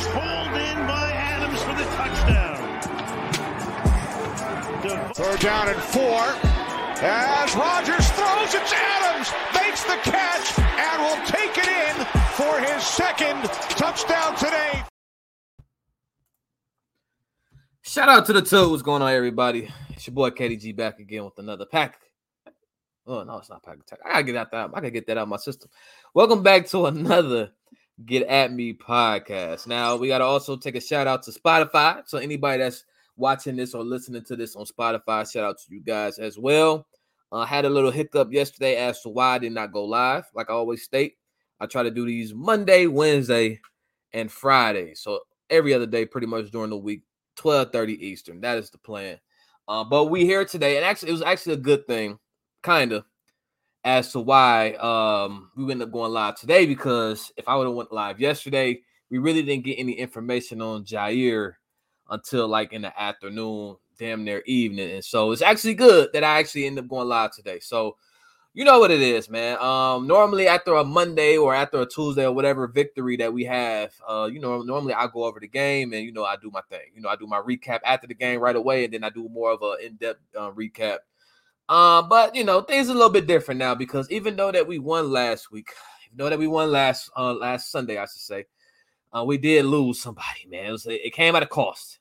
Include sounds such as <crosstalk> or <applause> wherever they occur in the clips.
is hauled in by Adams for the touchdown. Dev- Third down and four. As Rodgers throws, it's Adams makes the catch and will take it in for his second touchdown today. Shout out to the two. What's going on, everybody? It's your boy KDG back again with another pack. Oh no, it's not pack attack. I gotta get out that. I gotta get that out of my system. Welcome back to another Get Acme podcast. Now we gotta also take a shout out to Spotify. So anybody that's watching this or listening to this on Spotify, shout out to you guys as well. I uh, had a little hiccup yesterday as to why I did not go live. Like I always state, I try to do these Monday, Wednesday, and Friday. So every other day, pretty much during the week, 12:30 Eastern. That is the plan. Uh, but we here today, and actually, it was actually a good thing, kind of, as to why um, we ended up going live today. Because if I would have went live yesterday, we really didn't get any information on Jaire until like in the afternoon, damn near evening. And so it's actually good that I actually ended up going live today. So you know what it is, man. Um, normally after a Monday or after a Tuesday or whatever victory that we have, uh, you know, normally I go over the game and you know I do my thing. You know, I do my recap after the game right away, and then I do more of a in-depth uh, recap. Uh, but you know, things are a little bit different now because even though that we won last week, even though that we won last uh last Sunday, I should say, uh, we did lose somebody, man. It, was, it came at a cost.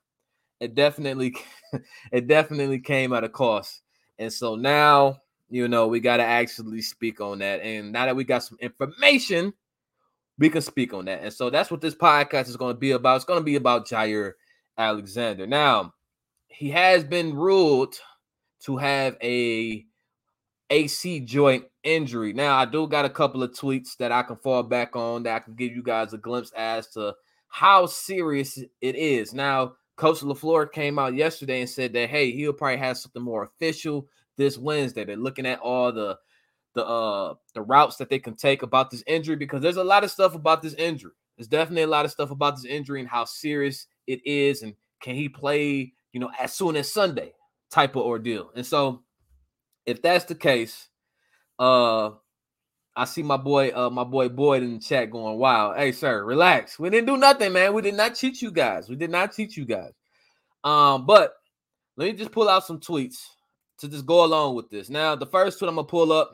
It definitely, <laughs> it definitely came at a cost. And so now you know, we got to actually speak on that. And now that we got some information, we can speak on that. And so that's what this podcast is going to be about. It's going to be about Jaire Alexander. Now, he has been ruled to have a AC joint injury. Now, I do got a couple of tweets that I can fall back on that I can give you guys a glimpse as to how serious it is. Now, Coach LaFleur came out yesterday and said that, hey, he'll probably have something more official this Wednesday. They're looking at all the the uh the routes that they can take about this injury because there's a lot of stuff about this injury. There's definitely a lot of stuff about this injury and how serious it is and can he play, you know, as soon as Sunday type of ordeal. And so if that's the case, uh I see my boy, uh, my boy Boyd in the chat going, wow, hey sir, relax. We didn't do nothing, man. We did not cheat you guys. We did not cheat you guys. Um, but let me just pull out some tweets to just go along with this. Now, the first tweet I'm gonna pull up,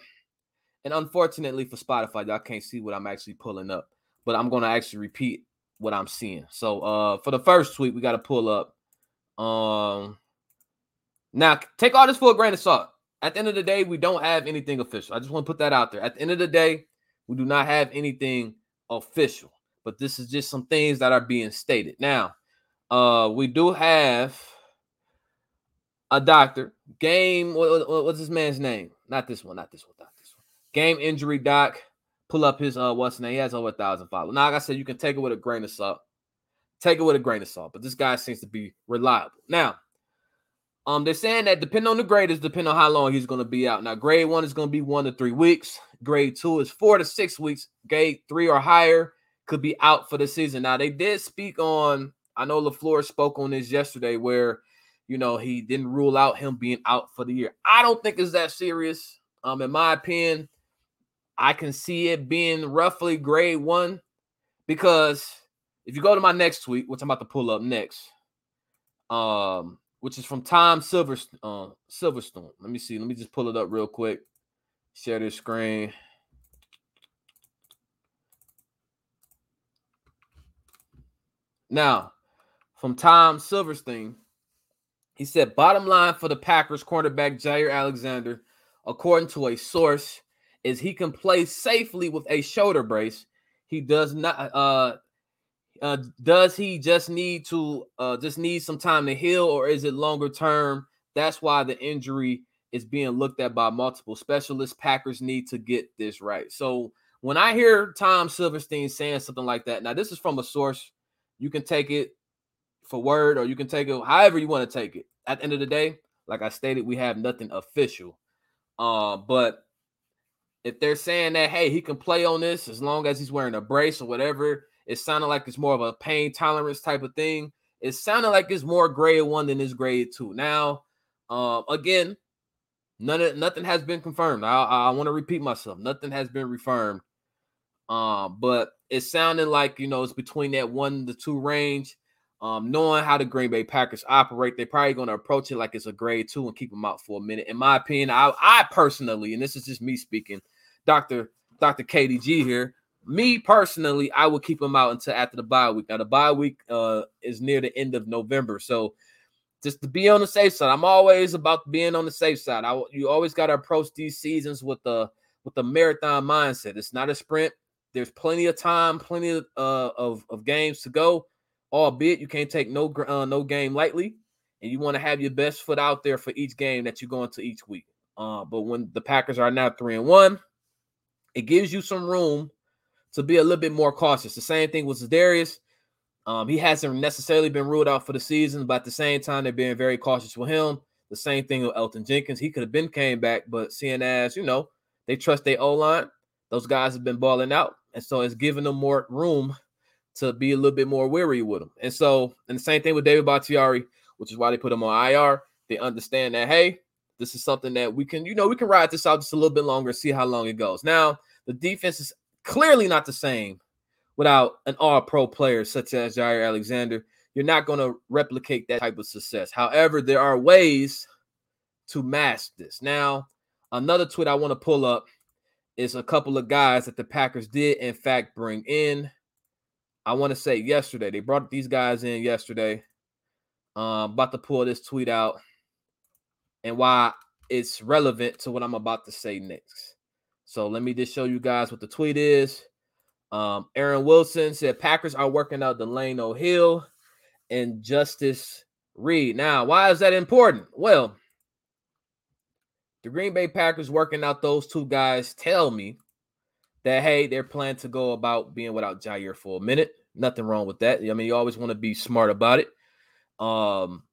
and unfortunately for Spotify, y'all can't see what I'm actually pulling up, but I'm gonna actually repeat what I'm seeing. So, uh, for the first tweet, we got to pull up. Um, now take all this for a grain of salt. At the end of the day, we don't have anything official. I just want to put that out there. At the end of the day, we do not have anything official, but this is just some things that are being stated. Now, uh, we do have a doctor. Game, what, what, what's this man's name? Not this one, not this one, not this one. Game injury doc. Pull up his uh what's name? He has over a thousand followers. Now, like I said, you can take it with a grain of salt. Take it with a grain of salt, but this guy seems to be reliable. Now, um, they're saying that depending on the grade is depending on how long he's going to be out. Now, grade one is going to be one to three weeks. Grade two is four to six weeks. Grade three or higher could be out for the season. Now, they did speak on. I know LaFleur spoke on this yesterday, where you know, he didn't rule out him being out for the year. I don't think it's that serious. Um, in my opinion, I can see it being roughly grade one because if you go to my next tweet, which I'm about to pull up next, um, which is from Tom Silverstone, uh, Silverstone. Let me see. Let me just pull it up real quick. Share this screen. Now, from Tom Silverstein, he said, bottom line for the Packers cornerback Jaire Alexander, according to a source, is he can play safely with a shoulder brace. He does not uh uh does he just need to uh just need some time to heal or is it longer term? That's why the injury is being looked at by multiple specialists. Packers need to get this right. So when I hear Tom Silverstein saying something like that, now this is from a source. You can take it for word, or you can take it however you want to take it. At the end of the day, like I stated, we have nothing official. Uh, but if they're saying that, hey, he can play on this as long as he's wearing a brace or whatever, it sounded like it's more of a pain tolerance type of thing. It sounded like it's more grade one than it's grade two. Now, um, again, none of nothing has been confirmed. I, I want to repeat myself. Nothing has been confirmed. Um, but it sounded like you know it's between that one to two range. Um, knowing how the Green Bay Packers operate, they're probably going to approach it like it's a grade two and keep them out for a minute. In my opinion, I, I personally, and this is just me speaking, Doctor Doctor KDG here. Me personally, I would keep them out until after the bye week. Now the bye week uh, is near the end of November, so just to be on the safe side, I'm always about being on the safe side. I you always got to approach these seasons with the with the marathon mindset. It's not a sprint. There's plenty of time, plenty of uh, of, of games to go. Albeit you can't take no uh, no game lightly, and you want to have your best foot out there for each game that you go into each week. Uh, but when the Packers are now three and one, it gives you some room to be a little bit more cautious. The same thing with Darius. Um, he hasn't necessarily been ruled out for the season, but at the same time, they're being very cautious with him. The same thing with Elgton Jenkins. He could have been came back, but seeing as you know, they trust their O line, those guys have been balling out, and so it's giving them more room to be a little bit more weary with them. And so, and the same thing with David Bakhtiari, which is why they put him on IR. They understand that hey, this is something that we can, you know, we can ride this out just a little bit longer see how long it goes. Now, the defense is clearly not the same without an all pro player such as Jaire Alexander. You're not going to replicate that type of success. However, there are ways to mask this. Now, another tweet I want to pull up is a couple of guys that the Packers did, in fact, bring in. I want to say yesterday. They brought these guys in yesterday. Um, about to pull this tweet out and why it's relevant to what I'm about to say next. So let me just show you guys what the tweet is. Um, Aaron Wilson said Packers are working out Delano Hill and Justice Reed. Now, why is that important? Well, the Green Bay Packers working out those two guys tell me that hey, they're planning to go about being without Jaire for a minute. Nothing wrong with that. I mean, you always want to be smart about it. Um,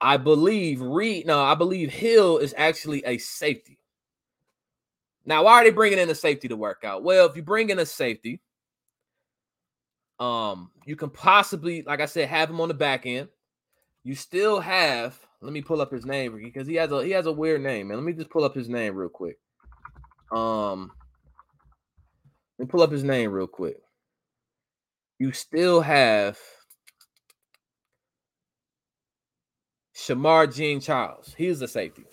I believe Reed. No, I believe Hill is actually a safety. Now, why are they bringing in a safety to work out? Well, if you bring in a safety, um, you can possibly, like I said, have him on the back end. You still have. Let me pull up his name because he has a he has a weird name, man. Let me just pull up his name real quick. Um, let me pull up his name real quick. You still have Shemar Jean Charles. He's a safety.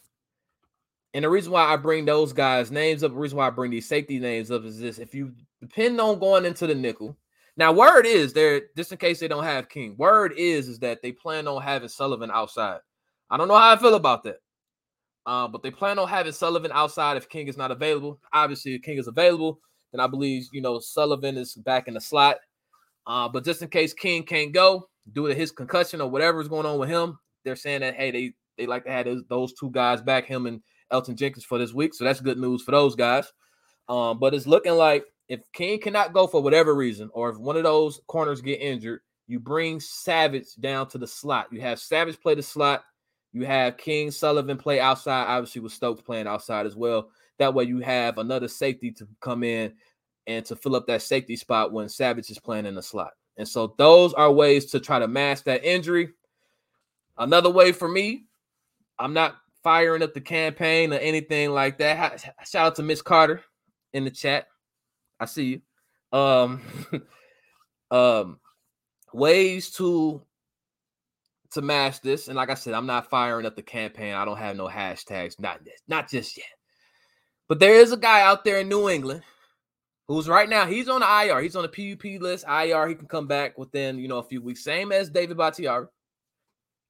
And the reason why I bring those guys' names up, the reason why I bring these safety names up is this: if you depend on going into the nickel, now word is there, just in case they don't have King, word is is that they plan on having Sullivan outside. I don't know how I feel about that. Uh, but they plan on having Sullivan outside if King is not available. Obviously, if King is available, then I believe you know Sullivan is back in the slot. Uh, but just in case King can't go due to his concussion or whatever is going on with him, they're saying that hey, they they like to have those, those two guys back, him and Elgton Jenkins for this week. So that's good news for those guys. Um, but it's looking like if King cannot go for whatever reason, or if one of those corners get injured, you bring Savage down to the slot. You have Savage play the slot. You have King Sullivan play outside, obviously with Stokes playing outside as well. That way you have another safety to come in and to fill up that safety spot when Savage is playing in the slot. And so those are ways to try to mask that injury. Another way for me, I'm not firing up the campaign or anything like that. Shout out to Miss Carter in the chat. I see you. Um, <laughs> um, ways to to match this, and like I said, I'm not firing up the campaign. I don't have no hashtags, not this. not just yet. But there is a guy out there in New England who's right now he's on the IR. He's on the PUP list. IR. He can come back within you know a few weeks. Same as David Bakhtiari.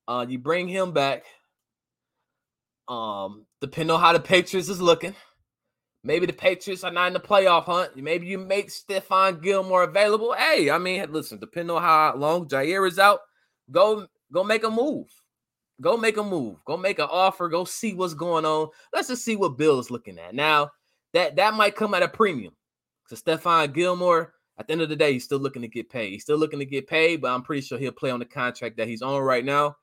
Uh, you bring him back. Um, depending on how the Patriots is looking, maybe the Patriots are not in the playoff hunt. Maybe you make Stephon Gilmore available. Hey, I mean, listen, depending on how long Jaire is out, go go make a move. Go make a move. Go make an offer. Go see what's going on. Let's just see what Bill is looking at. Now, that that might come at a premium. So Stephon Gilmore, at the end of the day, he's still looking to get paid. He's still looking to get paid, but I'm pretty sure he'll play on the contract that he's on right now.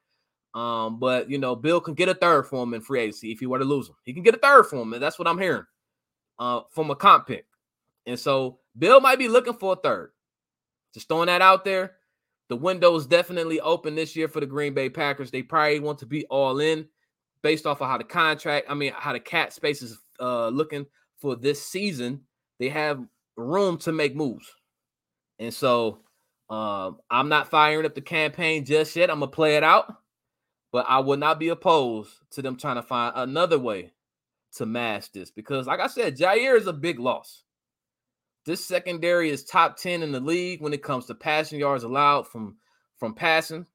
Um, but you know, Bill can get a third for him in free agency if he were to lose him. He can get a third for him, and that's what I'm hearing uh, from a comp pick. And so Bill might be looking for a third. Just throwing that out there. The window is definitely open this year for the Green Bay Packers. They probably want to be all in based off of how the contract, I mean, how the cap space is uh, looking for this season. They have room to make moves. And so um, I'm not firing up the campaign just yet. I'm gonna play it out, but I would not be opposed to them trying to find another way to mask this because, like I said, Jaire is a big loss. This secondary is top 10 in the league when it comes to passing yards allowed from from passing.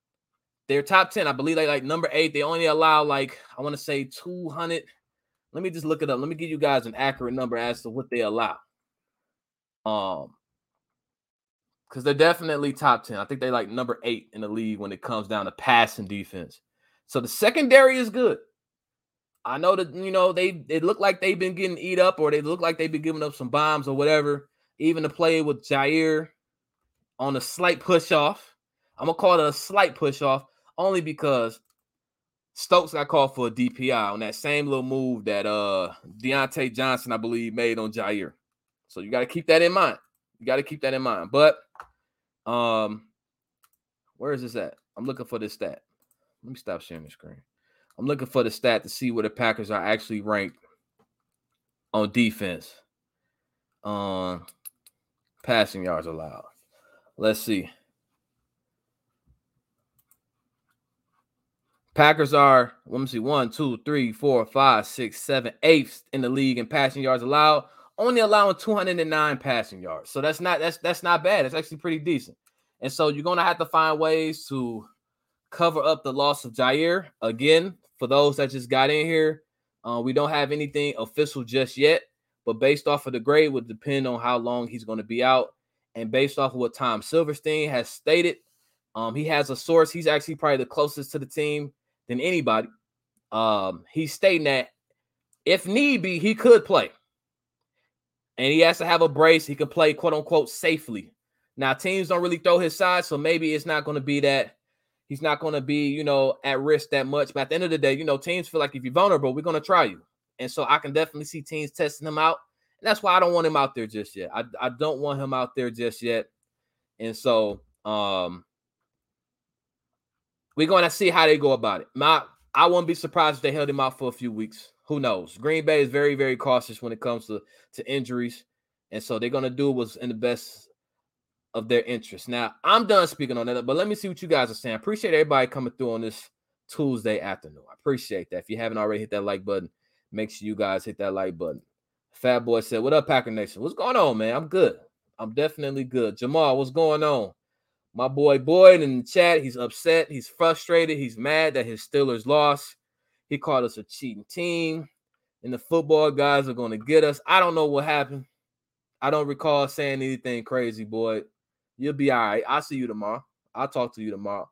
They're top 10. I believe they like number eight. They only allow like I want to say 200. Let me just look it up. Let me give you guys an accurate number as to what they allow. Um, because they're definitely top 10. I think they like number eight in the league when it comes down to passing defense. So the secondary is good. I know that you know they it look like they've been getting eat up or they look like they've been giving up some bombs or whatever. Even to play with Jaire on a slight push off. I'm gonna call it a slight push off only because Stokes got called for a DPI on that same little move that uh Diontae Johnson, I believe, made on Jaire. So you got to keep that in mind. You got to keep that in mind. But um, where is this at? I'm looking for this stat. Let me stop sharing the screen. I'm looking for the stat to see where the Packers are actually ranked on defense. On um, passing yards allowed. Let's see. Packers are, let me see, one, two, three, four, five, six, seven, eighth in the league in passing yards allowed only allowing 209 passing yards. So that's not that's that's not bad. It's actually pretty decent. And so you're gonna have to find ways to cover up the loss of Jaire. Again, for those that just got in here, uh, we don't have anything official just yet, but based off of the grade would depend on how long he's going to be out. And based off of what Tom Silverstein has stated, um, he has a source. He's actually probably the closest to the team than anybody. Um, he's stating that if need be, he could play and he has to have a brace. He can play quote unquote safely. Now, teams don't really throw his side, so maybe it's not going to be that he's not going to be, you know, at risk that much. But at the end of the day, you know, teams feel like if you're vulnerable, we're going to try you. And so I can definitely see teams testing him out. And that's why I don't want him out there just yet. I, I don't want him out there just yet. And so um we're going to see how they go about it. My I wouldn't be surprised if they held him out for a few weeks who knows? Green Bay is very, very cautious when it comes to, to injuries. And so they're going to do what's in the best of their interest. Now, I'm done speaking on that, but let me see what you guys are saying. Appreciate everybody coming through on this Tuesday afternoon. I appreciate that. If you haven't already hit that like button, make sure you guys hit that like button. Fat Boy said, What up, Packer Nation? What's going on, man? I'm good. I'm definitely good. Jamal, what's going on? My boy Boyd in the chat, he's upset. He's frustrated. He's mad that his Steelers lost. He called us a cheating team, and the football guys are going to get us. I don't know what happened. I don't recall saying anything crazy, boy. You'll be all right. I'll see you tomorrow. I'll talk to you tomorrow.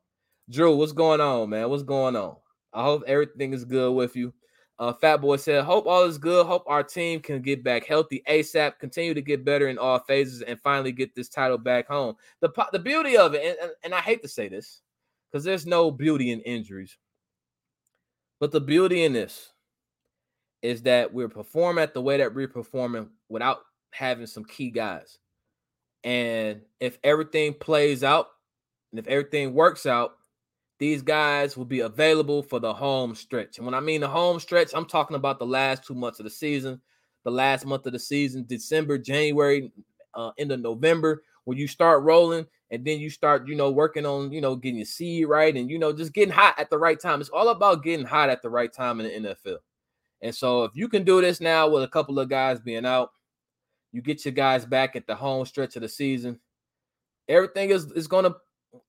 Drew, what's going on, man? What's going on? I hope everything is good with you. Uh, Fat Boy said, Hope all is good. Hope our team can get back healthy ASAP, continue to get better in all phases, and finally get this title back home. The, the beauty of it, and, and, I hate to say this because there's no beauty in injuries, but the beauty in this is that we're performing at the way that we're performing without having some key guys. And if everything plays out and if everything works out, these guys will be available for the home stretch. And when I mean the home stretch, I'm talking about the last two months of the season, the last month of the season, December, January, uh, end of November, when you start rolling and then you start, you know, working on, you know, getting your seed right and, you know, just getting hot at the right time. It's all about getting hot at the right time in the NFL. And so if you can do this now with a couple of guys being out, you get your guys back at the home stretch of the season, everything is, is going to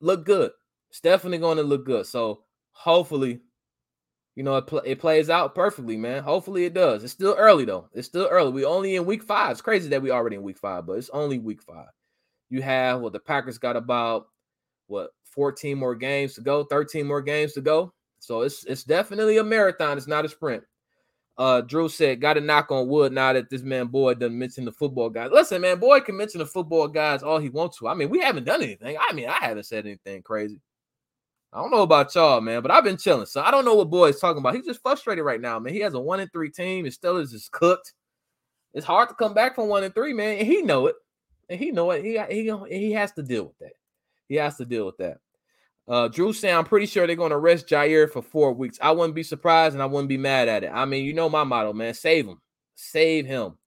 look good. It's definitely going to look good. So hopefully, you know, it, pl- it plays out perfectly, man. Hopefully it does. It's still early, though. It's still early. We only in week five. It's crazy that we already in week five, but it's only week five. You have well, the Packers got about what 14 more games to go, 13 more games to go. So it's it's definitely a marathon. It's not a sprint. Uh, Drew said, "Got to knock on wood now that this man Boyd doesn't mention the football guys." Listen, man, Boyd can mention the football guys all he wants to. I mean, we haven't done anything. I mean, I haven't said anything crazy. I don't know about y'all, man, but I've been chilling. So I don't know what Boyd's talking about. He's just frustrated right now, man. He has a one and three team. His Steelers is cooked. It's hard to come back from one and three, man, and he know it and he know it. He he he has to deal with that. He has to deal with that. Uh, Drew saying, I'm pretty sure they're going to arrest Jaire for four weeks. I wouldn't be surprised and I wouldn't be mad at it. I mean, you know my motto, man. Save him. Save him.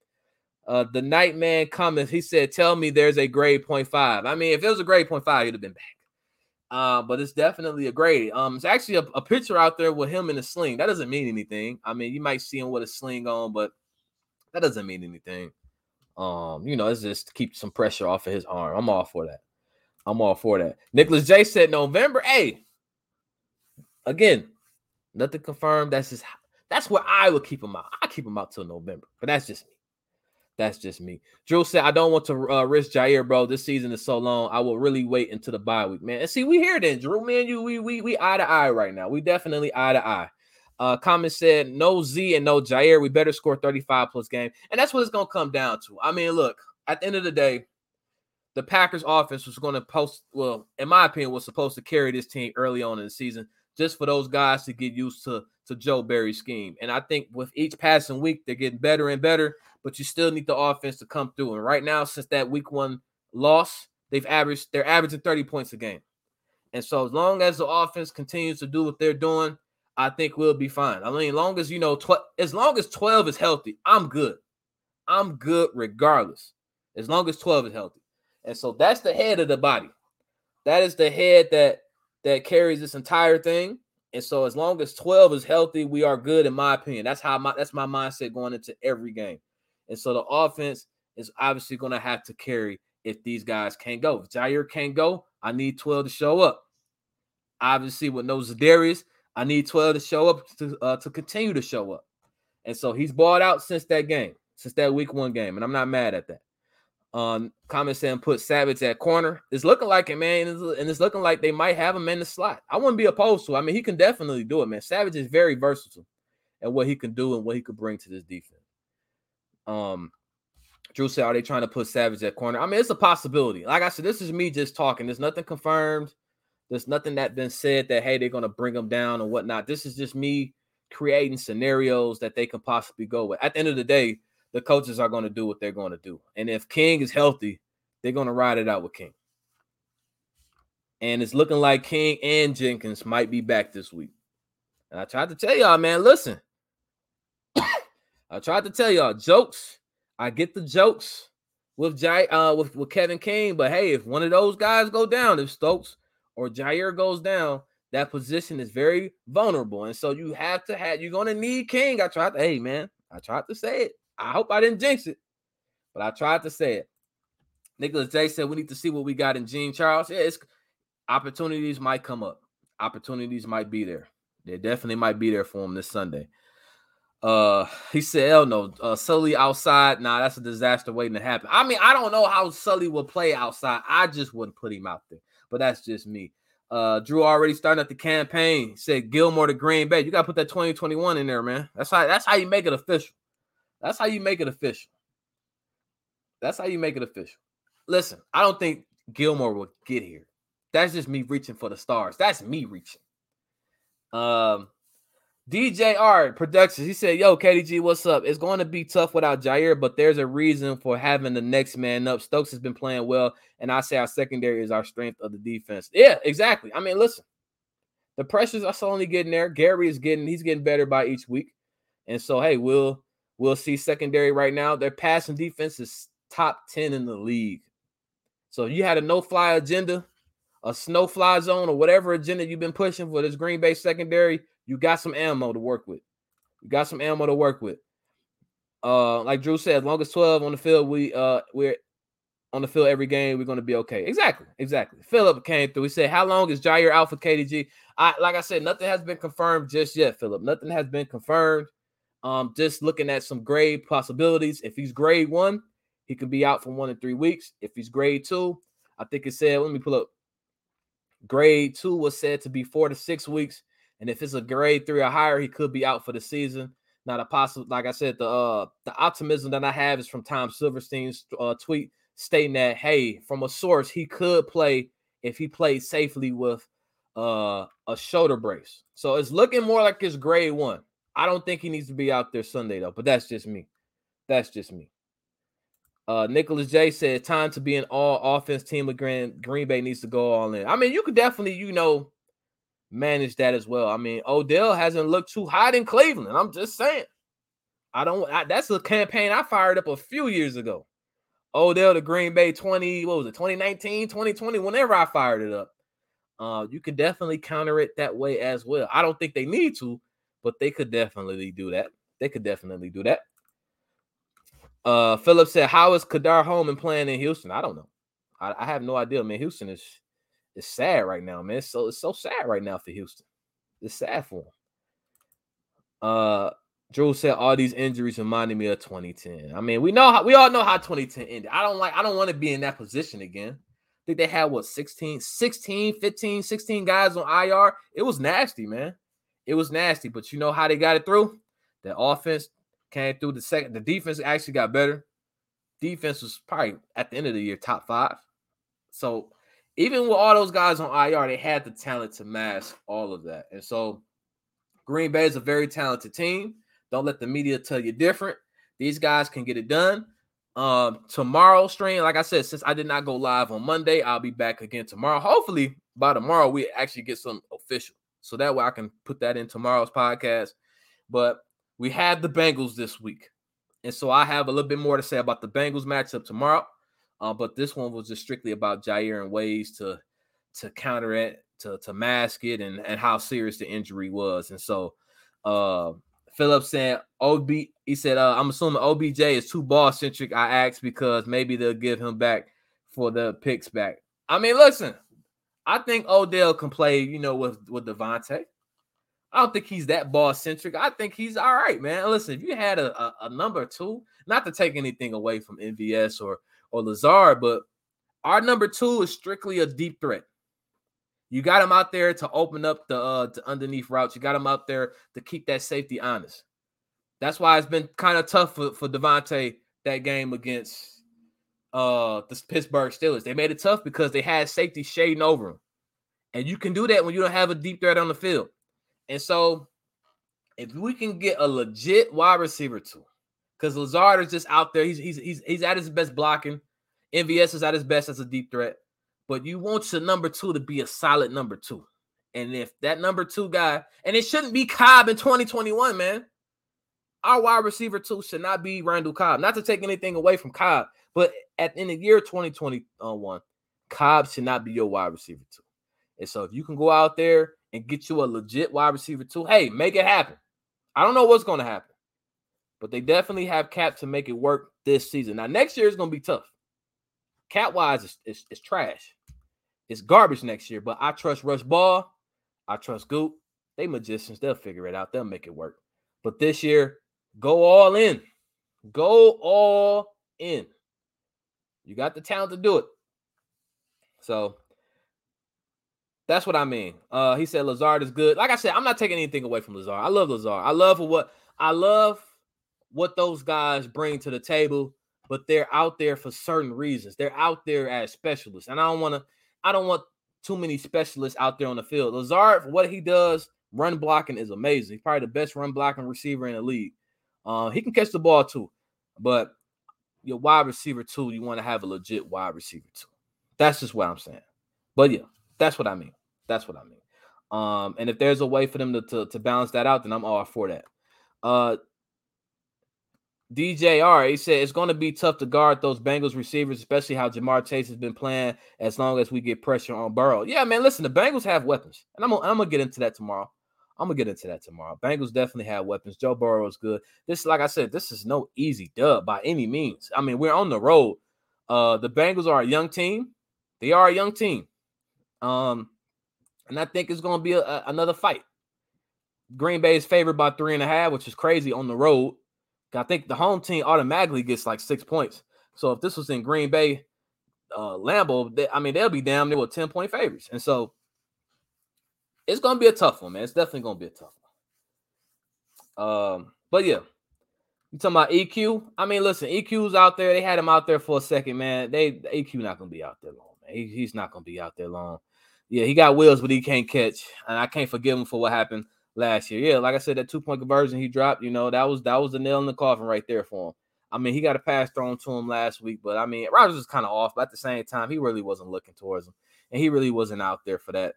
Uh, the Nightman comments. He said, "Tell me there's a grade 0.5. I mean, if it was a grade 0.5, you'd have been back. Uh, but it's definitely a grade. Um, it's actually a, a picture out there with him in a sling. That doesn't mean anything. I mean, you might see him with a sling on, but that doesn't mean anything. Um, you know, it's just to keep some pressure off of his arm. I'm all for that. I'm all for that. Nicholas J said November. Hey, again, nothing confirmed. That's just that's where I would keep him out. I keep him out till November, but that's just me. That's just me. Drew said, I don't want to uh, risk Jaire, bro. This season is so long. I will really wait until the bye week, man. And see, we here then, Drew. Man, you we we we eye to eye right now. We definitely eye to eye. Uh, comment said no Z and no Jaire. We better score 35 plus game. And that's what it's gonna come down to. I mean, look, at the end of the day, the Packers offense was going to post, well, in my opinion, was supposed to carry this team early on in the season, just for those guys to get used to to Joe Barry's scheme. And I think with each passing week, they're getting better and better, but you still need the offense to come through. And right now, since that week one loss, they've averaged they're averaging 30 points a game. And so as long as the offense continues to do what they're doing, I think we'll be fine. I mean, as long as you know, tw- as long as 12 is healthy, I'm good. I'm good regardless. As long as 12 is healthy. And so that's the head of the body. That is the head that that carries this entire thing. And so as long as 12 is healthy, we are good in my opinion. That's how my that's my mindset going into every game. And so the offense is obviously going to have to carry if these guys can't go. If Jaire can't go, I need 12 to show up. Obviously, with no Za'Darius, I need 12 to show up to uh, to continue to show up. And so he's bought out since that game, since that week one game. And I'm not mad at that. Um, comment saying put Savage at corner. It's looking like it, man, and it's looking like they might have him in the slot. I wouldn't be opposed to. I mean, he can definitely do it, man. Savage is very versatile and what he can do and what he could bring to this defense. Um, Drew said, "Are they trying to put Savage at corner?" I mean, it's a possibility. Like I said, this is me just talking. There's nothing confirmed. There's nothing that been said that hey, they're gonna bring him down or whatnot. This is just me creating scenarios that they can possibly go with. At the end of the day, the coaches are going to do what they're going to do. And if King is healthy, they're going to ride it out with King. And it's looking like King and Jenkins might be back this week. And I tried to tell y'all, man, listen. <coughs> I tried to tell y'all jokes. I get the jokes with Jai uh with, with Kevin King, but hey, if one of those guys go down, if Stokes or Jaire goes down, that position is very vulnerable. And so you have to have you're gonna need King. I tried to, hey man, I tried to say it. I hope I didn't jinx it, but I tried to say it. Nicholas J said we need to see what we got in Jean Charles. Yeah, it's opportunities might come up. Opportunities might be there. They definitely might be there for him this Sunday. Uh, he said, "Hell no, uh, Sully outside. Nah, that's a disaster waiting to happen. I mean, I don't know how Sully will play outside. I just wouldn't put him out there, but that's just me. Uh, Drew already starting at the campaign. Said Gilmore to Green Bay. You got to put that 2021 in there, man. That's how that's how you make it official. That's how you make it official. That's how you make it official. Listen, I don't think Gilmore will get here. That's just me reaching for the stars. That's me reaching. Um, DJ Art Productions. He said, "Yo, KDG, what's up? It's going to be tough without Jaire, but there's a reason for having the next man up. Stokes has been playing well, and I say our secondary is our strength of the defense. Yeah, exactly. I mean, listen, the pressures are slowly getting there. Gary is getting he's getting better by each week, and so hey, we'll We'll see secondary right now. Their passing defense is top 10 in the league. So you had a no-fly agenda, a snow-fly zone, or whatever agenda you've been pushing for this Green Bay secondary, you got some ammo to work with. You got some ammo to work with. Uh, like Drew said, as long as 12 on the field, we uh we're on the field every game, we're gonna be okay. Exactly, exactly. Philip came through. He said, How long is Jaire out for KDG? I like I said, nothing has been confirmed just yet, Philip. Nothing has been confirmed. Um, just looking at some grade possibilities. If he's grade one, he could be out for one to three weeks. If he's grade two, I think it said, let me pull up. Grade two was said to be four to six weeks. And if it's a grade three or higher, he could be out for the season. Not a possible, like I said, the uh the optimism that I have is from Tom Silverstein's uh, tweet stating that hey, from a source, he could play if he played safely with uh a shoulder brace. So it's looking more like it's grade one. I don't think he needs to be out there Sunday though, but that's just me. That's just me. Uh, Nicholas J said, "Time to be an all offense team with Green, Green Bay needs to go all in." I mean, you could definitely, you know, manage that as well. I mean, Odell hasn't looked too hot in Cleveland. I'm just saying. I don't. I, that's a campaign I fired up a few years ago. Odell to Green Bay 20, what was it, 2019, 2020, whenever I fired it up. Uh, you can definitely counter it that way as well. I don't think they need to, but they could definitely do that. They could definitely do that. Uh, Philip said, "How is Ka'dar Hollman playing in Houston? I don't know. I, I, have no idea, man. Houston is is sad right now, man. so it's so sad right now for Houston. It's sad for them. Uh, Drew said all these injuries reminded me of 2010. I mean, we know how we all know how 2010 ended. I don't like, I don't want to be in that position again. I think they had what 16, 16, 15, 16 guys on IR. It was nasty, man. It was nasty, but you know how they got it through? The offense came through the second, the defense actually got better. Defense was probably at the end of the year top five. So even with all those guys on IR, they had the talent to mask all of that. And so Green Bay is a very talented team. Don't let the media tell you different. These guys can get it done. Um, tomorrow stream, like I said, since I did not go live on Monday, I'll be back again tomorrow. Hopefully, by tomorrow, we actually get some official. So that way I can put that in tomorrow's podcast. But we have the Bengals this week. And so I have a little bit more to say about the Bengals matchup tomorrow. Uh, but this one was just strictly about Jaire and ways to to counter it, to to mask it, and and how serious the injury was. And so uh Philip said OB. He said, uh, "I'm assuming OBJ is too ball centric." I asked because maybe they'll give him back for the picks back. I mean, listen, I think Odell can play. You know, with with Davante. I don't think he's that ball centric. I think he's all right, man. Listen, if you had a, a, a, number two, not to take anything away from MVS or or Lazard, but our number two is strictly a deep threat. You got him out there to open up the uh the underneath routes. You got him out there to keep that safety honest. That's why it's been kind of tough for, for Davante that game against uh the Pittsburgh Steelers. They made it tough because they had safety shading over him. And you can do that when you don't have a deep threat on the field. And so if we can get a legit wide receiver too, because Lazard is just out there, he's he's he's he's at his best blocking. MVS is at his best as a deep threat but you want your number two to be a solid number two. And if that number two guy, and it shouldn't be Cobb in 2021, man. Our wide receiver two should not be Randall Cobb. Not to take anything away from Cobb, but at in the year 2021, Cobb should not be your wide receiver two. And so if you can go out there and get you a legit wide receiver two, hey, make it happen. I don't know what's going to happen, but they definitely have cap to make it work this season. Now, next year is going to be tough. Cap wise, it's trash. It's garbage next year, but I trust Russ Ball. I trust Goop. They magicians. They'll figure it out. They'll make it work. But this year, go all in. Go all in. You got the talent to do it. So that's what I mean. Uh, he said Lazard is good. Like I said, I'm not taking anything away from Lazard. I love Lazard. I love what I love what those guys bring to the table, but they're out there for certain reasons. They're out there as specialists. And I don't want to I don't want too many specialists out there on the field. Lazard, for what he does, run blocking is amazing. He's probably the best run blocking receiver in the league. Uh, he can catch the ball too, but your wide receiver too, you want to have a legit wide receiver too. That's just what I'm saying. But yeah, that's what I mean. That's what I mean. Um, and if there's a way for them to, to, to balance that out, then I'm all for that. Uh, DJR, he said it's going to be tough to guard those Bengals receivers, especially how Ja'Marr Chase has been playing as long as we get pressure on Burrow. Yeah, man, listen, the Bengals have weapons, and I'm gonna, I'm gonna get into that tomorrow. I'm gonna get into that tomorrow. Bengals definitely have weapons. Joe Burrow is good. This, like I said, this is no easy dub by any means. I mean, we're on the road. Uh, the Bengals are a young team. They are a young team. Um, and I think it's gonna be a, a, another fight. Green Bay is favored by three and a half, which is crazy on the road. I think the home team automatically gets like six points. So if this was in Green Bay, uh, they, I mean, they'll be down there with 10 point favorites. And so it's to be a tough one, man. It's definitely to be a tough one. Um, but yeah, you talking about EQ? I mean, listen, EQ's out there. They had him out there for a second, man. They EQ not to be out there long, man. He, he's not to be out there long. Yeah, he got wheels, but he can't catch. And I can't forgive him for what happened last year. Yeah, like I said, that two point conversion he dropped, you know, that was that was the nail in the coffin right there for him. I mean, he got a pass thrown to him last week, but I mean, Rodgers was kind of off, but at the same time, he really wasn't looking towards him, and he really wasn't out there for that.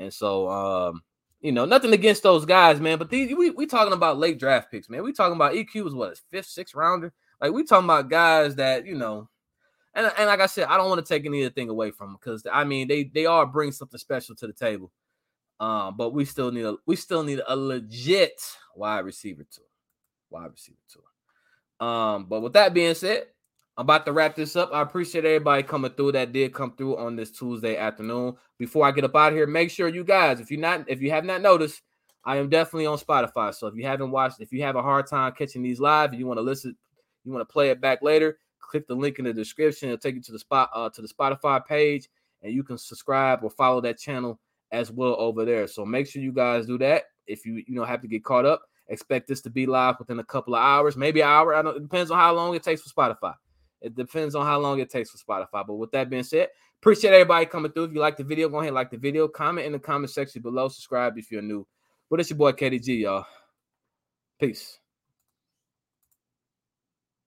And so, um, You know, nothing against those guys, man. But these we we talking about late draft picks, man. We talking about EQ was what fifth, sixth rounder. Like we talking about guys that you know, and and like I said, I don't want to take anything away from because I mean they they are bring something special to the table. Um, but we still need a we still need a legit wide receiver too, wide receiver too. Um, but with that being said, I'm about to wrap this up. I appreciate everybody coming through that did come through on this Tuesday afternoon. Before I get up out of here, make sure you guys, if you're not, if you have not noticed, I am definitely on Spotify. So if you haven't watched, if you have a hard time catching these live, you want to listen, you want to play it back later, click the link in the description. It'll take you to the spot uh, to the Spotify page, and you can subscribe or follow that channel as well over there. So make sure you guys do that. If you you know have to get caught up, expect this to be live within a couple of hours, maybe an hour. I don't. It depends on how long it takes for Spotify. It depends on how long it takes for Spotify. But with that being said, appreciate everybody coming through. If you like the video, go ahead and like the video. Comment in the comment section below. Subscribe if you're new. But it's your boy KDG, y'all. Peace.